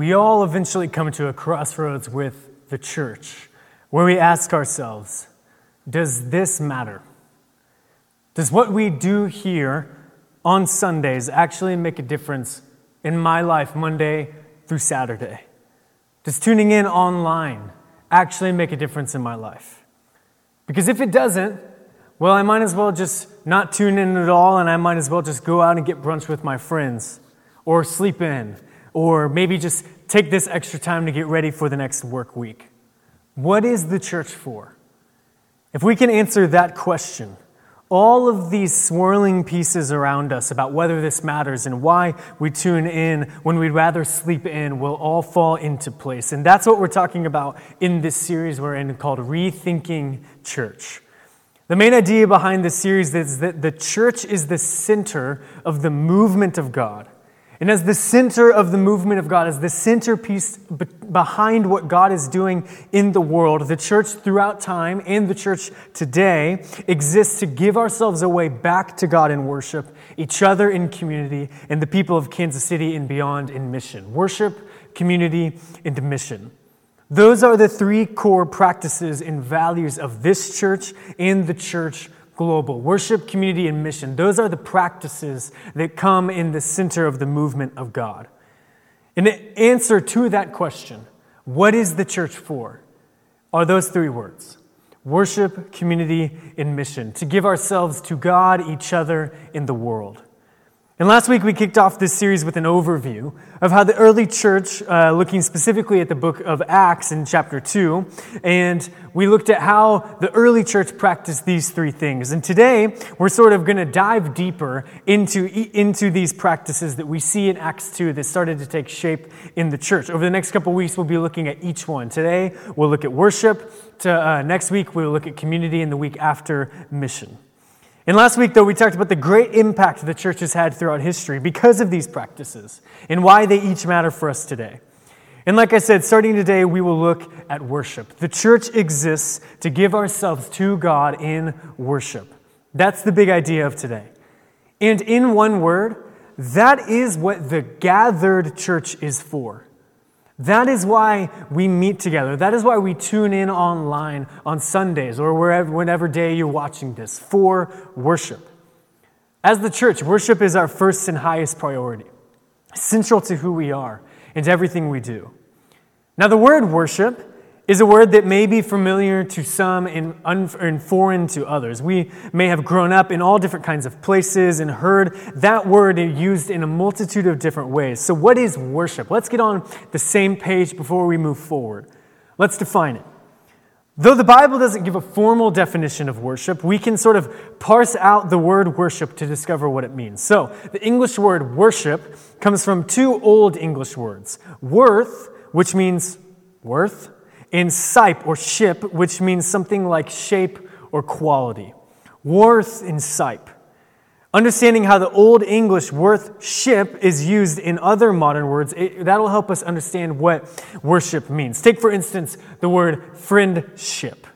we all eventually come to a crossroads with the church where we ask ourselves, does this matter? Does what we do here on Sundays actually make a difference in my life Monday through Saturday? Does tuning in online actually make a difference in my life? Because if it doesn't, well, I might as well just not tune in at all, and I might as well just go out and get brunch with my friends, or sleep in, or maybe just take this extra time to get ready for the next work week. What is the church for? If we can answer that question, all of these swirling pieces around us about whether this matters and why we tune in when we'd rather sleep in will all fall into place. And that's what we're talking about in this series we're in called Rethinking Church. The main idea behind this series is that the church is the center of the movement of God. And as the center of the movement of God, as the centerpiece behind what God is doing in the world, the church throughout time and the church today exists to give ourselves away back to God in worship, each other in community, and the people of Kansas City and beyond in mission. Worship, community, and mission. Those are the three core practices and values of this church and the church global worship, community, and mission. Those are the practices that come in the center of the movement of God. And the answer to that question, what is the church for, are those three words worship, community, and mission, to give ourselves to God, each other, in the world. And last week we kicked off this series with an overview of how the early church, uh, looking specifically at the book of Acts in chapter 2, and we looked at how the early church practiced these three things. And today we're sort of going to dive deeper into, into these practices that we see in Acts 2 that started to take shape in the church. Over the next couple weeks we'll be looking at each one. Today we'll look at worship, to, uh, next week we'll look at community, and the week after mission. And last week, though, we talked about the great impact the church has had throughout history because of these practices and why they each matter for us today. And like I said, starting today, we will look at worship. The church exists to give ourselves to God in worship. That's the big idea of today. And in one word, that is what the gathered church is for. That is why we meet together. That is why we tune in online on Sundays or wherever, whenever day you're watching this for worship. As the church, worship is our first and highest priority, central to who we are and everything we do. Now, the word worship is a word that may be familiar to some and, un- and foreign to others. We may have grown up in all different kinds of places and heard that word used in a multitude of different ways. So, what is worship? Let's get on the same page before we move forward. Let's define it. Though the Bible doesn't give a formal definition of worship, we can sort of parse out the word worship to discover what it means. So, the English word worship comes from two Old English words worth, which means worth, in sipe or ship, which means something like shape or quality. Worth in sipe. Understanding how the Old English worth ship is used in other modern words, it, that'll help us understand what worship means. Take, for instance, the word friendship.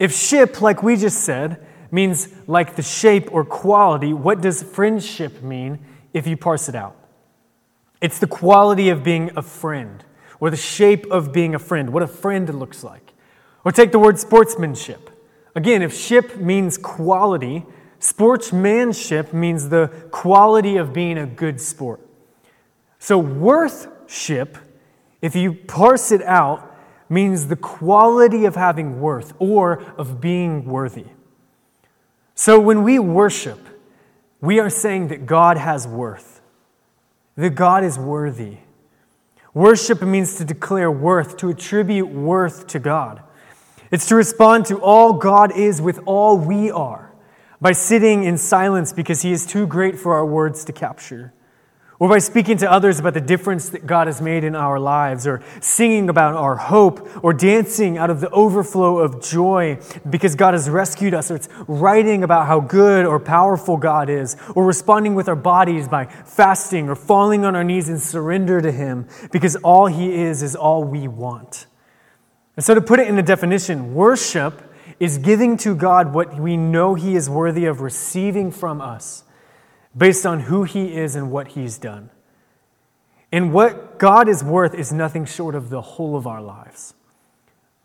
If ship, like we just said, means like the shape or quality, what does friendship mean if you parse it out? It's the quality of being a friend or the shape of being a friend, what a friend looks like. Or take the word sportsmanship. Again, if ship means quality, sportsmanship means the quality of being a good sport. So, worthship, if you parse it out, means the quality of having worth or of being worthy. So, when we worship, we are saying that God has worth, that God is worthy. Worship means to declare worth, to attribute worth to God. It's to respond to all God is with all we are by sitting in silence because He is too great for our words to capture or by speaking to others about the difference that God has made in our lives, or singing about our hope, or dancing out of the overflow of joy because God has rescued us, or it's writing about how good or powerful God is, or responding with our bodies by fasting or falling on our knees in surrender to Him because all He is is all we want. And so, to put it in a definition, worship is giving to God what we know He is worthy of receiving from us based on who he is and what he's done. And what God is worth is nothing short of the whole of our lives.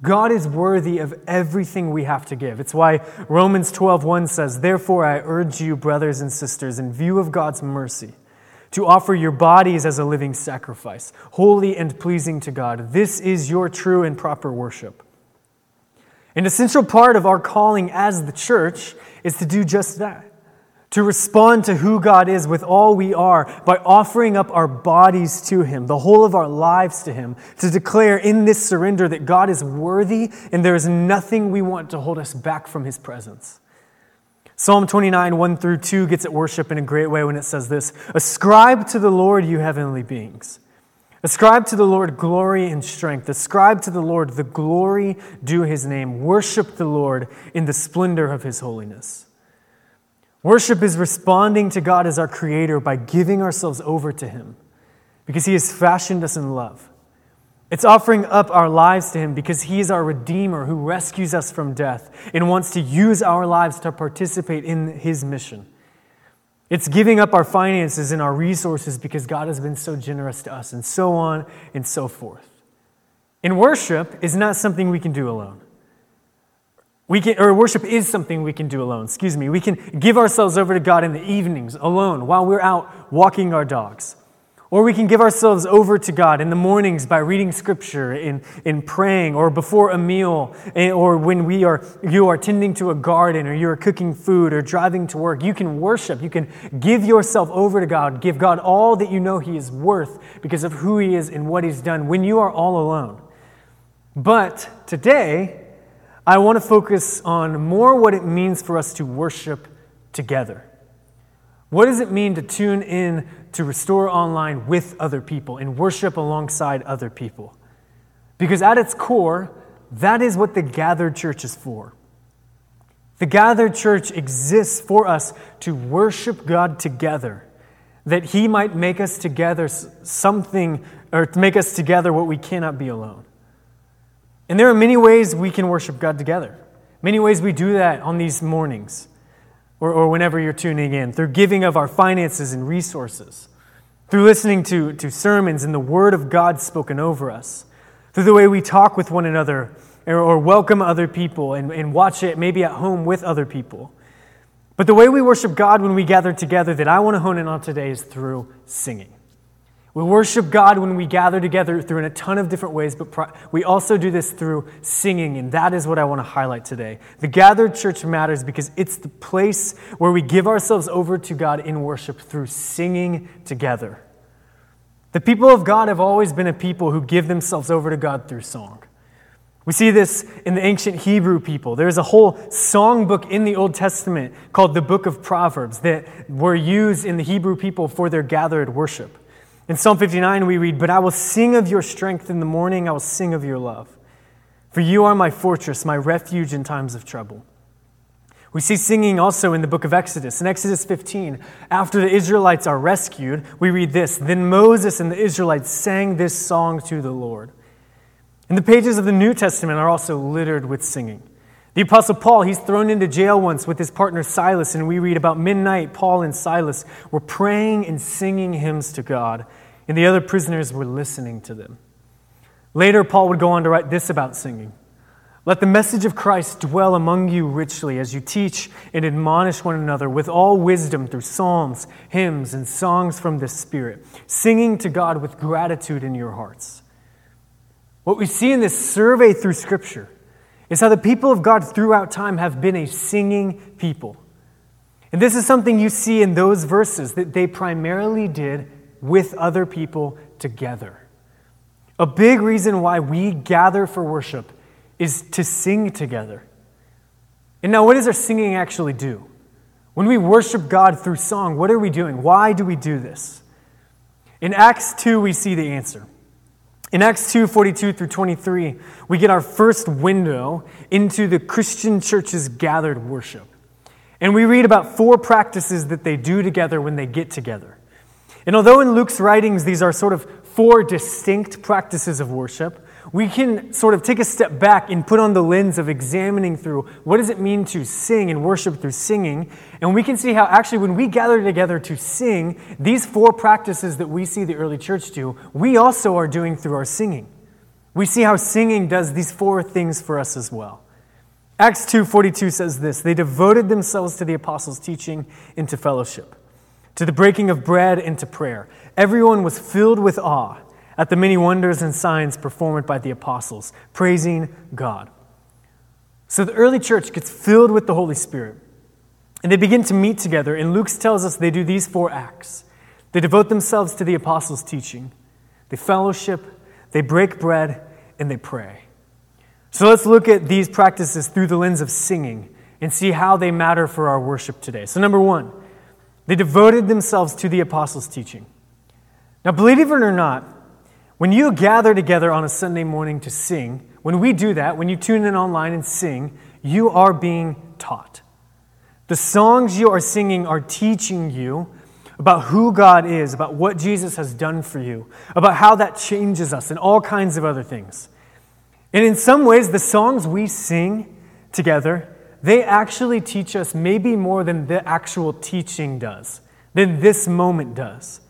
God is worthy of everything we have to give. It's why Romans 12:1 says, "Therefore I urge you, brothers and sisters, in view of God's mercy, to offer your bodies as a living sacrifice, holy and pleasing to God. This is your true and proper worship." An essential part of our calling as the church is to do just that to respond to who God is with all we are by offering up our bodies to Him, the whole of our lives to Him, to declare in this surrender that God is worthy and there is nothing we want to hold us back from His presence. Psalm 29, 1 through 2 gets at worship in a great way when it says this Ascribe to the Lord, you heavenly beings. Ascribe to the Lord glory and strength. Ascribe to the Lord the glory due his name. Worship the Lord in the splendor of his holiness. Worship is responding to God as our Creator by giving ourselves over to Him because He has fashioned us in love. It's offering up our lives to Him because He is our Redeemer who rescues us from death and wants to use our lives to participate in His mission. It's giving up our finances and our resources because God has been so generous to us, and so on and so forth. And worship is not something we can do alone. We can, or worship is something we can do alone. Excuse me. We can give ourselves over to God in the evenings alone while we're out walking our dogs. Or we can give ourselves over to God in the mornings by reading scripture, in, in praying, or before a meal, eh, or when we are, you are tending to a garden, or you are cooking food, or driving to work. You can worship. You can give yourself over to God. Give God all that you know He is worth because of who He is and what He's done when you are all alone. But today, I want to focus on more what it means for us to worship together. What does it mean to tune in to Restore Online with other people and worship alongside other people? Because at its core, that is what the gathered church is for. The gathered church exists for us to worship God together, that He might make us together something, or make us together what we cannot be alone. And there are many ways we can worship God together. Many ways we do that on these mornings or, or whenever you're tuning in through giving of our finances and resources, through listening to, to sermons and the Word of God spoken over us, through the way we talk with one another or, or welcome other people and, and watch it maybe at home with other people. But the way we worship God when we gather together that I want to hone in on today is through singing. We worship God when we gather together through in a ton of different ways, but we also do this through singing, and that is what I want to highlight today. The gathered church matters because it's the place where we give ourselves over to God in worship through singing together. The people of God have always been a people who give themselves over to God through song. We see this in the ancient Hebrew people. There's a whole songbook in the Old Testament called the Book of Proverbs that were used in the Hebrew people for their gathered worship. In Psalm 59, we read, But I will sing of your strength in the morning, I will sing of your love. For you are my fortress, my refuge in times of trouble. We see singing also in the book of Exodus. In Exodus 15, after the Israelites are rescued, we read this Then Moses and the Israelites sang this song to the Lord. And the pages of the New Testament are also littered with singing. The Apostle Paul, he's thrown into jail once with his partner Silas, and we read about midnight, Paul and Silas were praying and singing hymns to God, and the other prisoners were listening to them. Later, Paul would go on to write this about singing Let the message of Christ dwell among you richly as you teach and admonish one another with all wisdom through psalms, hymns, and songs from the Spirit, singing to God with gratitude in your hearts. What we see in this survey through Scripture is how the people of God throughout time have been a singing people. And this is something you see in those verses that they primarily did with other people together. A big reason why we gather for worship is to sing together. And now, what does our singing actually do? When we worship God through song, what are we doing? Why do we do this? In Acts 2, we see the answer. In Acts 2 42 through 23, we get our first window into the Christian church's gathered worship. And we read about four practices that they do together when they get together. And although in Luke's writings these are sort of four distinct practices of worship, we can sort of take a step back and put on the lens of examining through what does it mean to sing and worship through singing. And we can see how actually when we gather together to sing, these four practices that we see the early church do, we also are doing through our singing. We see how singing does these four things for us as well. Acts 2:42 says this, they devoted themselves to the apostles' teaching and to fellowship, to the breaking of bread and to prayer. Everyone was filled with awe at the many wonders and signs performed by the apostles, praising God. So the early church gets filled with the Holy Spirit, and they begin to meet together. And Luke tells us they do these four acts they devote themselves to the apostles' teaching, they fellowship, they break bread, and they pray. So let's look at these practices through the lens of singing and see how they matter for our worship today. So, number one, they devoted themselves to the apostles' teaching. Now, believe it or not, when you gather together on a Sunday morning to sing, when we do that, when you tune in online and sing, you are being taught. The songs you are singing are teaching you about who God is, about what Jesus has done for you, about how that changes us, and all kinds of other things. And in some ways, the songs we sing together, they actually teach us maybe more than the actual teaching does, than this moment does.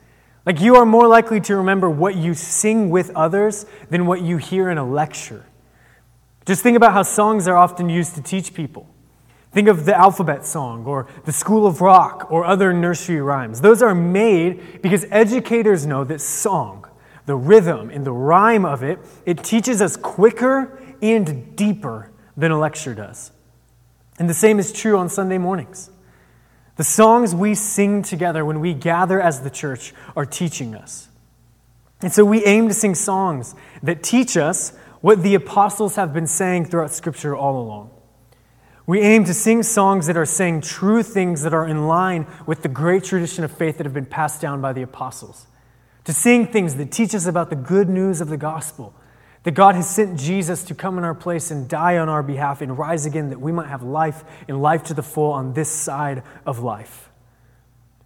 Like you are more likely to remember what you sing with others than what you hear in a lecture. Just think about how songs are often used to teach people. Think of the alphabet song or the School of Rock or other nursery rhymes. Those are made because educators know that song, the rhythm and the rhyme of it, it teaches us quicker and deeper than a lecture does. And the same is true on Sunday mornings. The songs we sing together when we gather as the church are teaching us. And so we aim to sing songs that teach us what the apostles have been saying throughout Scripture all along. We aim to sing songs that are saying true things that are in line with the great tradition of faith that have been passed down by the apostles to sing things that teach us about the good news of the gospel, that God has sent Jesus to come in our place and die on our behalf and rise again that we might have life and life to the full on this side of life.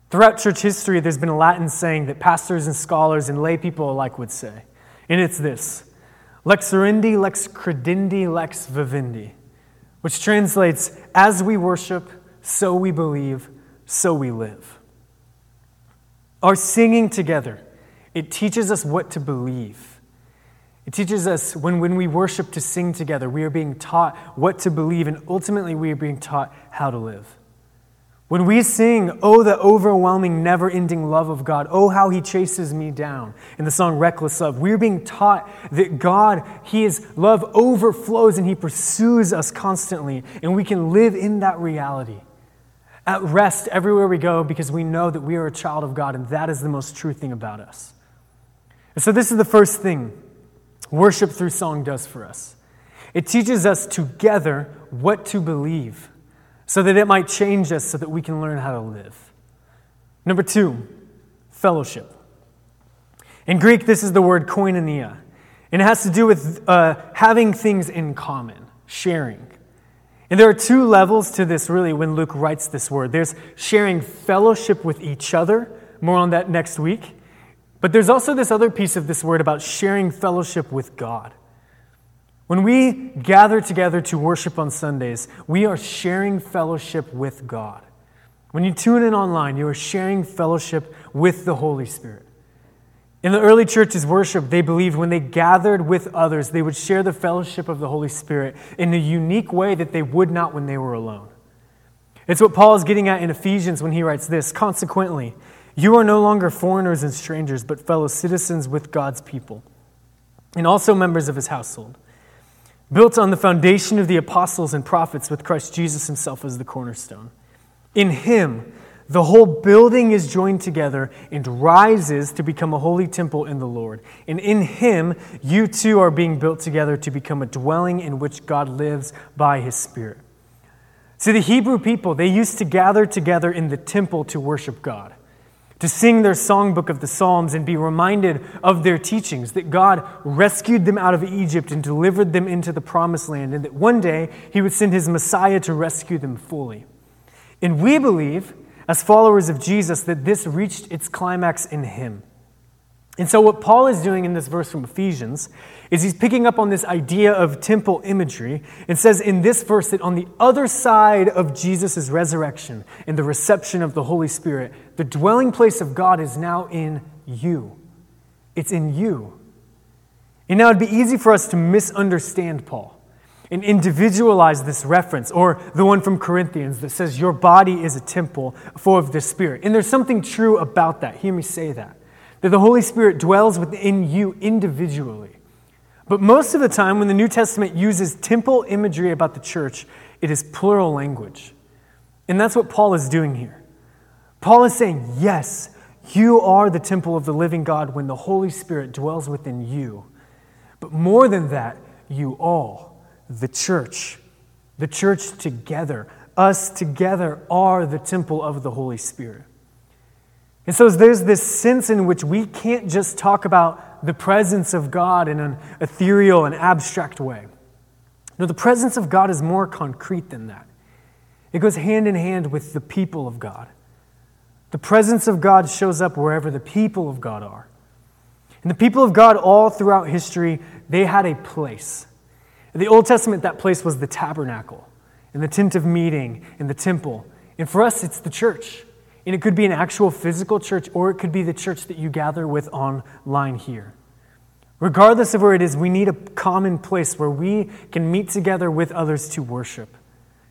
Throughout church history, there's been a Latin saying that pastors and scholars and lay people alike would say, and it's this Lex orandi, lex credendi, lex vivendi, which translates, as we worship, so we believe, so we live. Our singing together, it teaches us what to believe. It teaches us when, when we worship to sing together, we are being taught what to believe, and ultimately we are being taught how to live. When we sing, Oh, the overwhelming, never ending love of God, Oh, how he chases me down, in the song Reckless Love, we're being taught that God, His love overflows and He pursues us constantly, and we can live in that reality at rest everywhere we go because we know that we are a child of God, and that is the most true thing about us. And so, this is the first thing worship through song does for us it teaches us together what to believe so that it might change us so that we can learn how to live. Number two, fellowship. In Greek, this is the word koinonia, and it has to do with uh, having things in common, sharing. And there are two levels to this, really, when Luke writes this word. There's sharing fellowship with each other, more on that next week. But there's also this other piece of this word about sharing fellowship with God. When we gather together to worship on Sundays, we are sharing fellowship with God. When you tune in online, you are sharing fellowship with the Holy Spirit. In the early church's worship, they believed when they gathered with others, they would share the fellowship of the Holy Spirit in a unique way that they would not when they were alone. It's what Paul is getting at in Ephesians when he writes this Consequently, you are no longer foreigners and strangers, but fellow citizens with God's people, and also members of his household, built on the foundation of the apostles and prophets, with Christ Jesus himself as the cornerstone. In him, the whole building is joined together and rises to become a holy temple in the Lord. And in him, you too are being built together to become a dwelling in which God lives by his Spirit. See, the Hebrew people, they used to gather together in the temple to worship God to sing their songbook of the Psalms and be reminded of their teachings that God rescued them out of Egypt and delivered them into the promised land, and that one day He would send His Messiah to rescue them fully. And we believe, as followers of Jesus, that this reached its climax in Him. And so, what Paul is doing in this verse from Ephesians is he's picking up on this idea of temple imagery and says in this verse that on the other side of Jesus' resurrection and the reception of the Holy Spirit, the dwelling place of God is now in you. It's in you. And now it'd be easy for us to misunderstand Paul and individualize this reference, or the one from Corinthians that says, Your body is a temple full of the Spirit. And there's something true about that. Hear me say that that the Holy Spirit dwells within you individually. But most of the time, when the New Testament uses temple imagery about the church, it is plural language. And that's what Paul is doing here. Paul is saying, Yes, you are the temple of the living God when the Holy Spirit dwells within you. But more than that, you all, the church, the church together, us together are the temple of the Holy Spirit. And so there's this sense in which we can't just talk about the presence of God in an ethereal and abstract way. No, the presence of God is more concrete than that. It goes hand in hand with the people of God. The presence of God shows up wherever the people of God are. And the people of God, all throughout history, they had a place. In the Old Testament, that place was the tabernacle, and the tent of meeting, and the temple. And for us, it's the church. And it could be an actual physical church, or it could be the church that you gather with online here. Regardless of where it is, we need a common place where we can meet together with others to worship,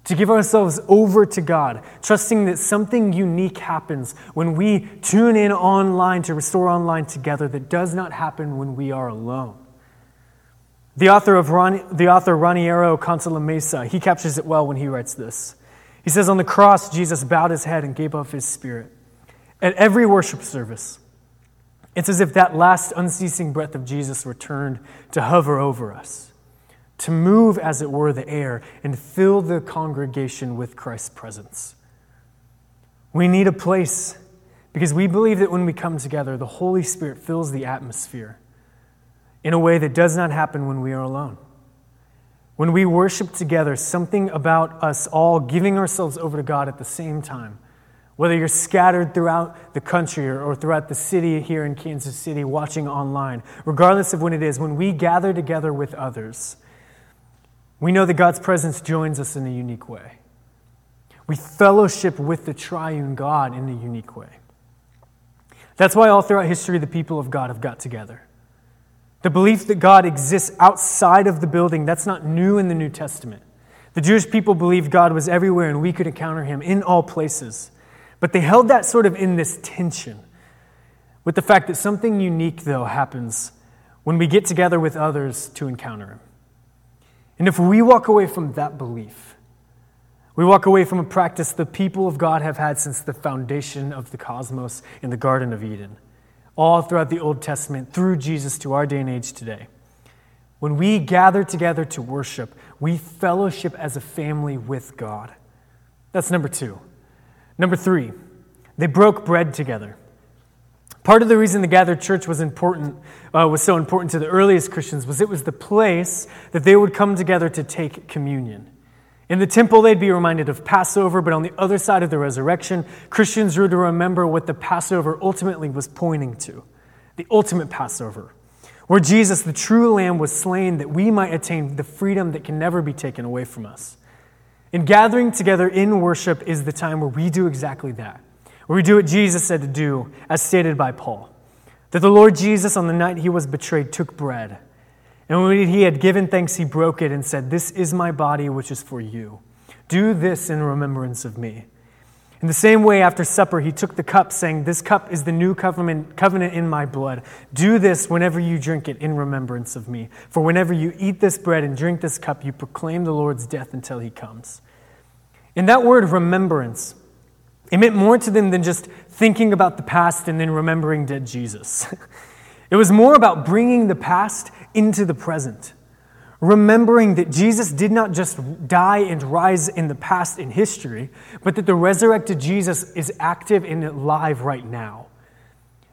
to give ourselves over to God, trusting that something unique happens when we tune in online to restore online together that does not happen when we are alone. The author of Ron, the author Raniero Cantalamessa, he captures it well when he writes this. He says, On the cross, Jesus bowed his head and gave up his spirit. At every worship service, it's as if that last unceasing breath of Jesus returned to hover over us, to move, as it were, the air and fill the congregation with Christ's presence. We need a place because we believe that when we come together, the Holy Spirit fills the atmosphere in a way that does not happen when we are alone. When we worship together, something about us all giving ourselves over to God at the same time, whether you're scattered throughout the country or, throughout the city here in Kansas City watching online, regardless of when it is, when we gather together with others, we know that God's presence joins us in a unique way. We fellowship with the triune God in a unique way. That's why all throughout history, the people of God have got together. The belief that God exists outside of the building, that's not new in the New Testament. The Jewish people believed God was everywhere and we could encounter him in all places. But they held that sort of in this tension with the fact that something unique, though, happens when we get together with others to encounter him. And if we walk away from that belief, we walk away from a practice the people of God have had since the foundation of the cosmos in the Garden of Eden all throughout the Old Testament through Jesus to our day and age today. When we gather together to worship, we fellowship as a family with God. That's number two. Number three, they broke bread together. Part of the reason the gathered church was important, uh, was so important to the earliest Christians, was it was the place that they would come together to take communion. In the temple, they'd be reminded of Passover, but on the other side of the resurrection, Christians were to remember what the Passover ultimately was pointing to the ultimate Passover, where Jesus, the true Lamb, was slain that we might attain the freedom that can never be taken away from us. And gathering together in worship is the time where we do exactly that, where we do what Jesus said to do, as stated by Paul. That the Lord Jesus, on the night he was betrayed, took bread. And when he had given thanks, he broke it and said, This is my body, which is for you. Do this in remembrance of me. In the same way, after supper, he took the cup, saying, This cup is the new covenant, covenant in my blood. Do this whenever you drink it in remembrance of me. For whenever you eat this bread and drink this cup, you proclaim the Lord's death until he comes. In that word, remembrance, it meant more to them than just thinking about the past and then remembering dead Jesus. It was more about bringing the past into the present. Remembering that Jesus did not just die and rise in the past in history, but that the resurrected Jesus is active and alive right now.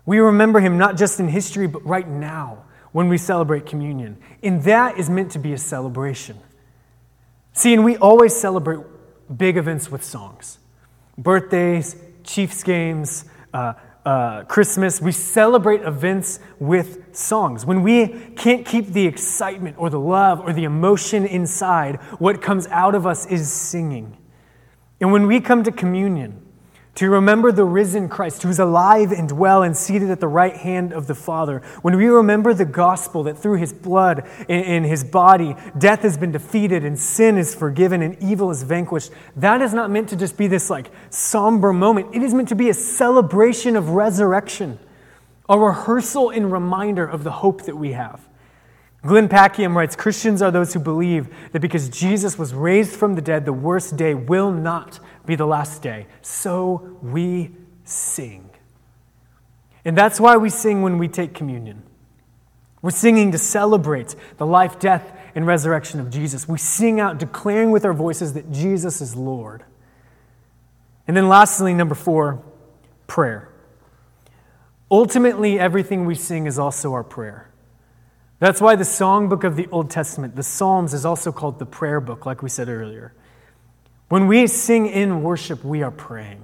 We remember him not just in history, but right now when we celebrate communion. And that is meant to be a celebration. See, and we always celebrate big events with songs birthdays, Chiefs games, uh, uh, Christmas, we celebrate events with songs. When we can't keep the excitement or the love or the emotion inside, what comes out of us is singing. And when we come to communion, to remember the risen Christ who's alive and well and seated at the right hand of the Father. When we remember the gospel that through his blood and his body, death has been defeated and sin is forgiven and evil is vanquished, that is not meant to just be this like somber moment. It is meant to be a celebration of resurrection, a rehearsal and reminder of the hope that we have. Glenn Packiam writes Christians are those who believe that because Jesus was raised from the dead, the worst day will not be the last day. So we sing. And that's why we sing when we take communion. We're singing to celebrate the life, death, and resurrection of Jesus. We sing out, declaring with our voices that Jesus is Lord. And then, lastly, number four, prayer. Ultimately, everything we sing is also our prayer. That's why the songbook of the Old Testament, the Psalms, is also called the prayer book, like we said earlier. When we sing in worship, we are praying,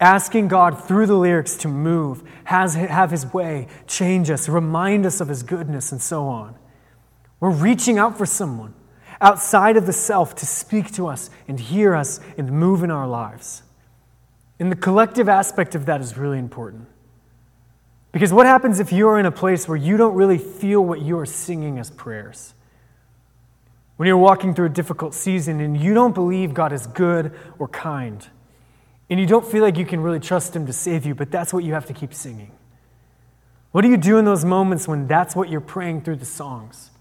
asking God through the lyrics to move, has, have His way, change us, remind us of His goodness, and so on. We're reaching out for someone outside of the self to speak to us and hear us and move in our lives. And the collective aspect of that is really important. Because what happens if you're in a place where you don't really feel what you are singing as prayers? when you're walking through a difficult season and you don't believe God is good or kind, and you don't feel like you can really trust Him to save you, but that's what you have to keep singing. What do you do in those moments when that's what you're praying through the songs?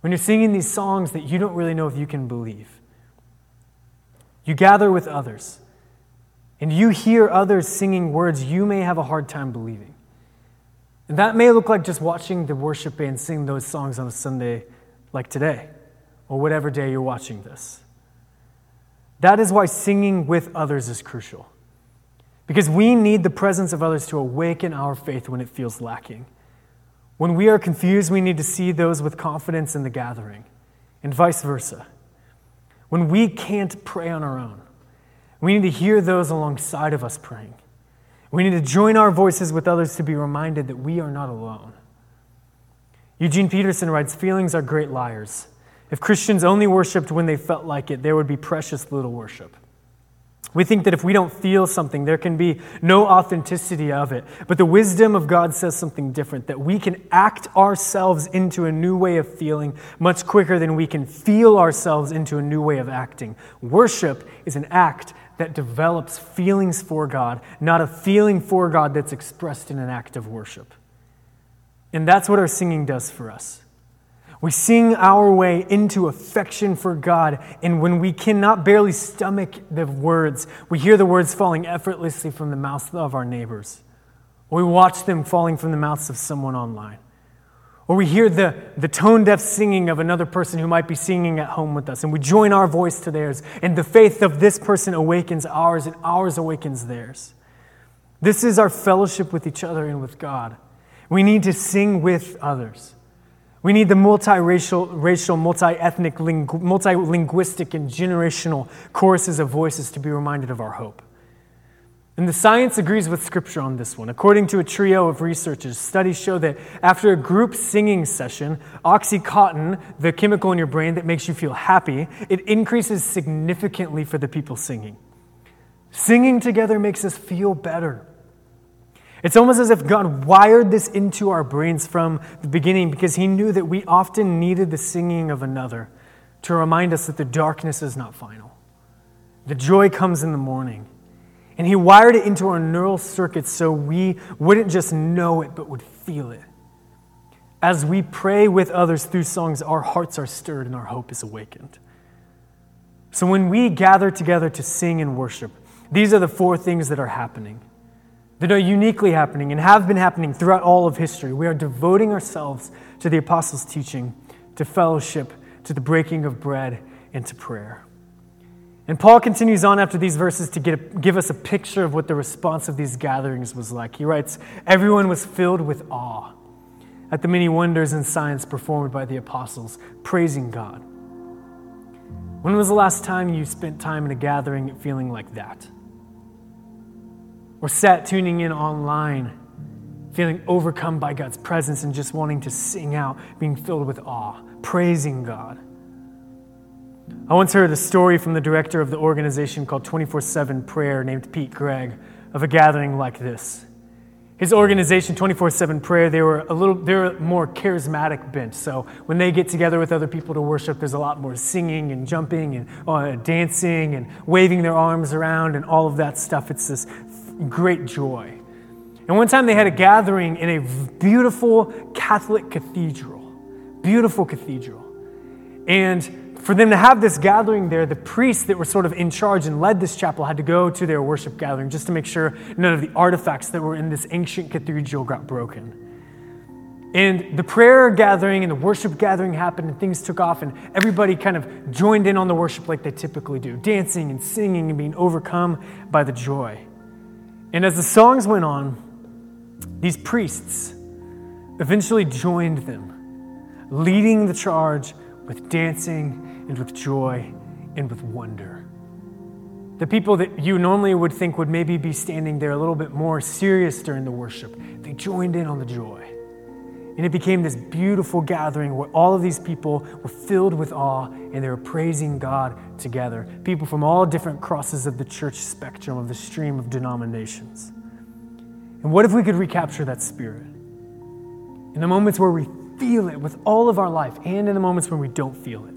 When you're singing these songs that you don't really know if you can believe? You gather with others, and you hear others singing words you may have a hard time believing. And that may look like just watching the worship band sing those songs on a Sunday like today or whatever day you're watching this. That is why singing with others is crucial. Because we need the presence of others to awaken our faith when it feels lacking. When we are confused, we need to see those with confidence in the gathering, and vice versa. When we can't pray on our own, we need to hear those alongside of us praying. We need to join our voices with others to be reminded that we are not alone. Eugene Peterson writes Feelings are great liars. If Christians only worshiped when they felt like it, there would be precious little worship. We think that if we don't feel something, there can be no authenticity of it. But the wisdom of God says something different that we can act ourselves into a new way of feeling much quicker than we can feel ourselves into a new way of acting. Worship is an act that develops feelings for God, not a feeling for God that's expressed in an act of worship. And that's what our singing does for us. We sing our way into affection for God, and when we cannot barely stomach the words, we hear the words falling effortlessly from the mouths of our neighbors. We watch them falling from the mouths of someone online. Or we hear the, the tone deaf singing of another person who might be singing at home with us, and we join our voice to theirs, and the faith of this person awakens ours, and ours awakens theirs. This is our fellowship with each other and with God. We need to sing with others. We need the multiracial, racial, multi-ethnic, multilinguistic, and generational choruses of voices to be reminded of our hope. And the science agrees with Scripture on this one. According to a trio of researchers, studies show that after a group singing session, oxytocin, the chemical in your brain that makes you feel happy, it increases significantly for the people singing. Singing together makes us feel better. It's almost as if God wired this into our brains from the beginning because He knew that we often needed the singing of another to remind us that the darkness is not final. The joy comes in the morning. And He wired it into our neural circuits so we wouldn't just know it, but would feel it. As we pray with others through songs, our hearts are stirred and our hope is awakened. So when we gather together to sing and worship, these are the four things that are happening that are uniquely happening and have been happening throughout all of history. We are devoting ourselves to the apostles' teaching, to fellowship, to the breaking of bread, and to prayer. And Paul continues on after these verses to get, give us a picture of what the response of these gatherings was like. He writes, Everyone was filled with awe at the many wonders and signs performed by the apostles, praising God. When was the last time you spent time in a gathering feeling like that? or sat tuning in online, feeling overcome by God's presence and just wanting to sing out, being filled with awe, praising God. I once heard a story from the director of the organization called 24 7 Prayer, named Pete Greig, of a gathering like this. His organization, 24 7 Prayer, they were a little, they're more charismatic bent. So when they get together with other people to worship, there's a lot more singing and jumping and uh, dancing and waving their arms around and all of that stuff. It's this great joy. And one time they had a gathering in a beautiful Catholic cathedral, beautiful cathedral. And for them to have this gathering there, the priests that were sort of in charge and led this chapel had to go to their worship gathering just to make sure none of the artifacts that were in this ancient cathedral got broken. And the prayer gathering and the worship gathering happened, and things took off, and everybody kind of joined in on the worship like they typically do, dancing and singing and being overcome by the joy. And as the songs went on, these priests eventually joined them, leading the charge with dancing and with joy and with wonder. The people that you normally would think would maybe be standing there a little bit more serious during the worship, they joined in on the joy. And it became this beautiful gathering where all of these people were filled with awe and they were praising God together. People from all different crosses of the church spectrum, of the stream of denominations. And what if we could recapture that spirit? In the moments where we feel it with all of our life and in the moments when we don't feel it.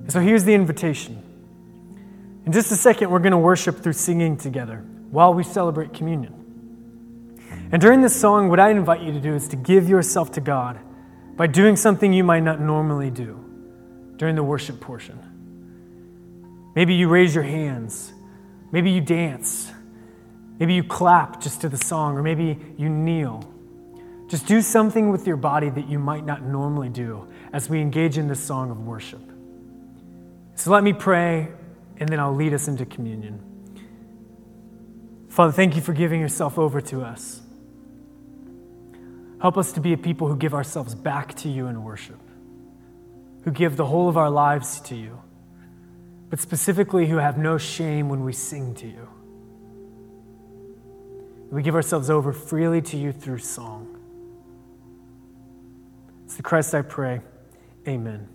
And so here's the invitation. In just a second, we're going to worship through singing together while we celebrate communion. And during this song, what I invite you to do is to give yourself to God by doing something you might not normally do during the worship portion. Maybe you raise your hands, maybe you dance, maybe you clap just to the song, or maybe you kneel. Just do something with your body that you might not normally do as we engage in this song of worship. So let me pray, and then I'll lead us into communion. Father, thank you for giving yourself over to us. Help us to be a people who give ourselves back to you in worship, who give the whole of our lives to you, but specifically who have no shame when we sing to you. We give ourselves over freely to you through song. It's the Christ I pray. Amen.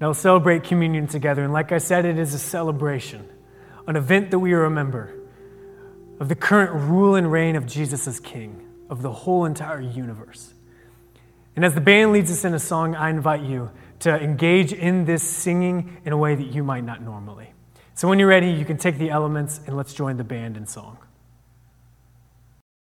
Now we'll celebrate communion together. And like I said, it is a celebration, an event that we remember of the current rule and reign of Jesus as King of the whole entire universe. And as the band leads us in a song, I invite you to engage in this singing in a way that you might not normally. So when you're ready, you can take the elements and let's join the band in song.